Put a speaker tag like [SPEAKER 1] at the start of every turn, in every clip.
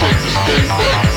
[SPEAKER 1] take this thing back.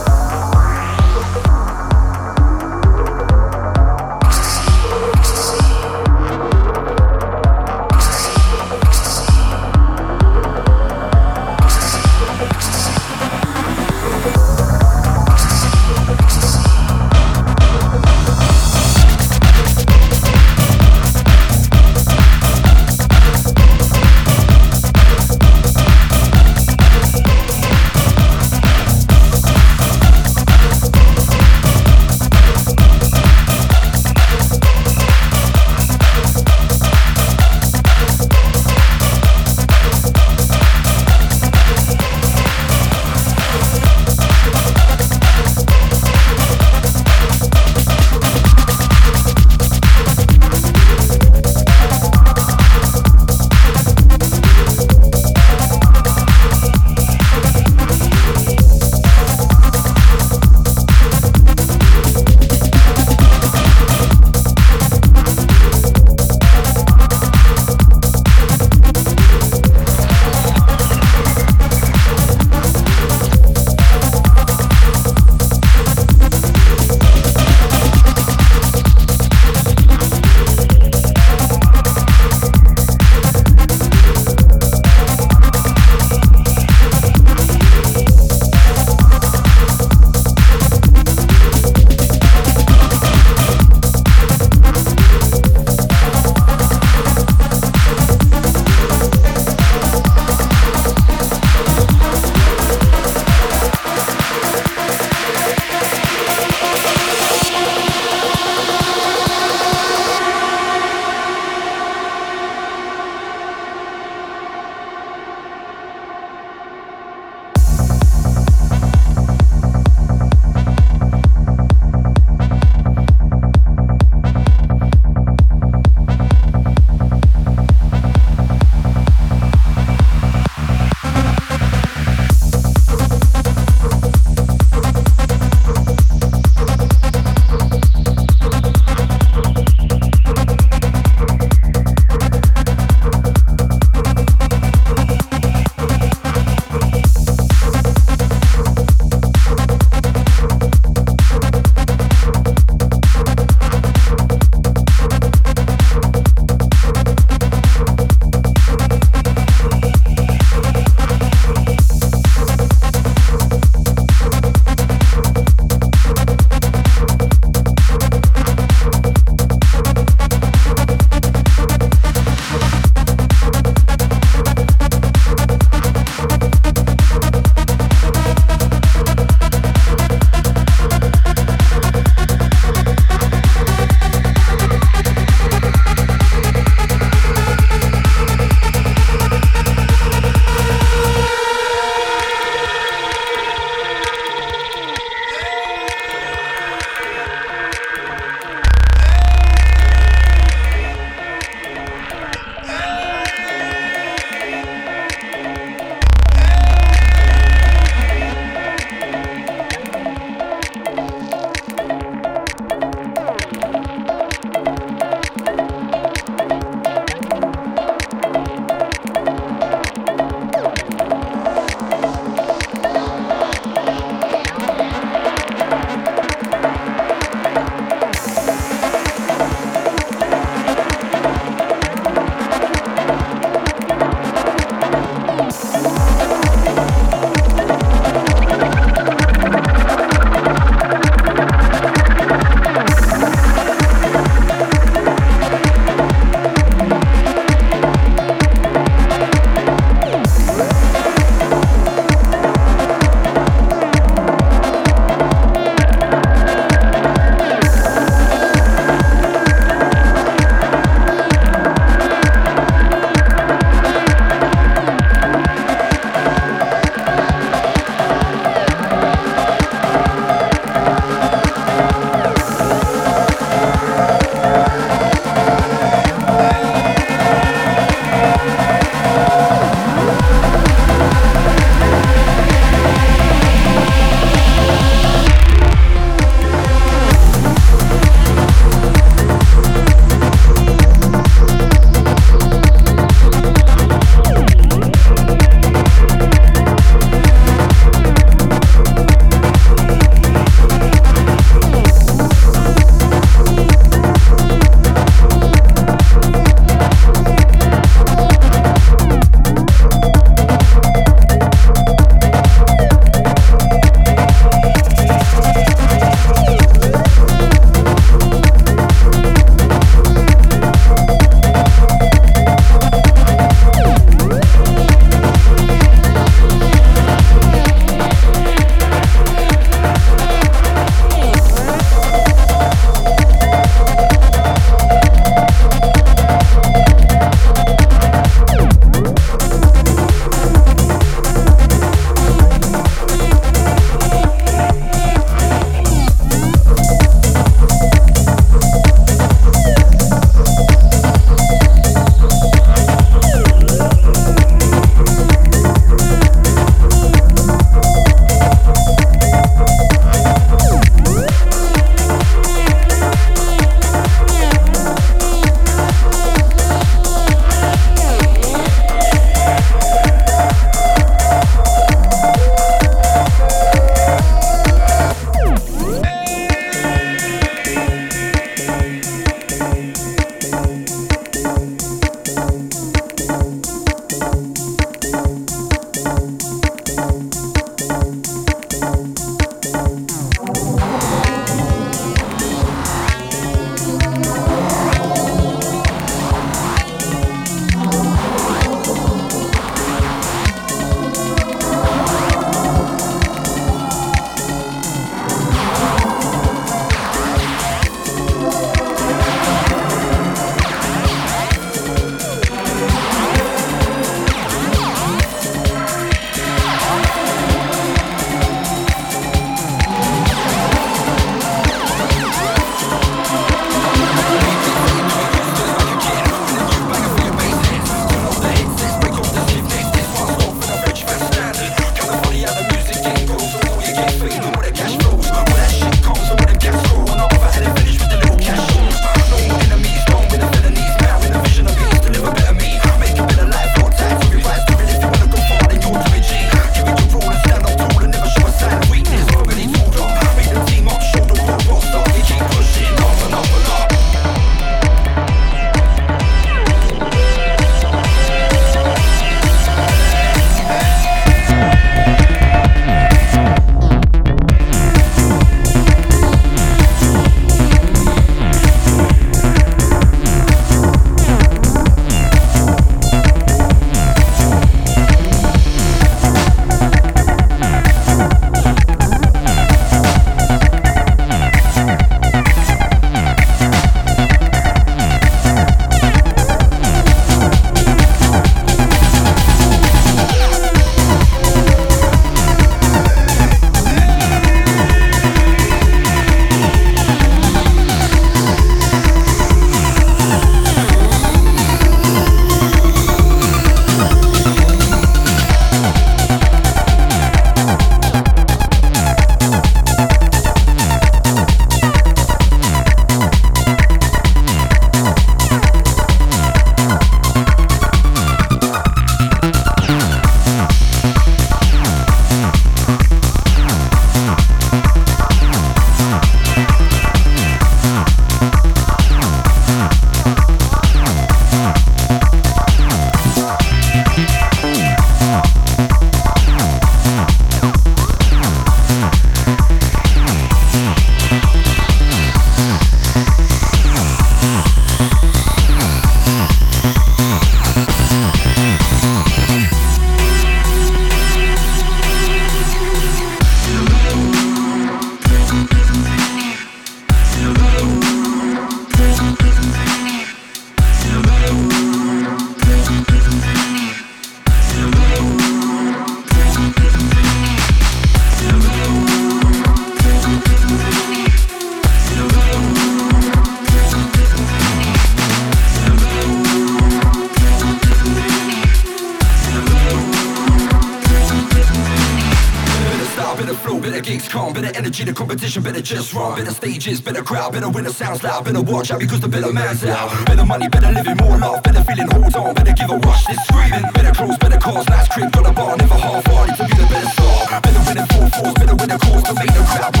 [SPEAKER 2] Better just. Better stages, better crowd, better winner sounds loud. Better watch out because the better man's out. Better money, better living, more love, better feeling, hold on, better give a rush. This screaming, better clothes, better cars, nice crib, got a bar, never half-hearted to be the better star. Better winning full force, better win a cause to make the crowd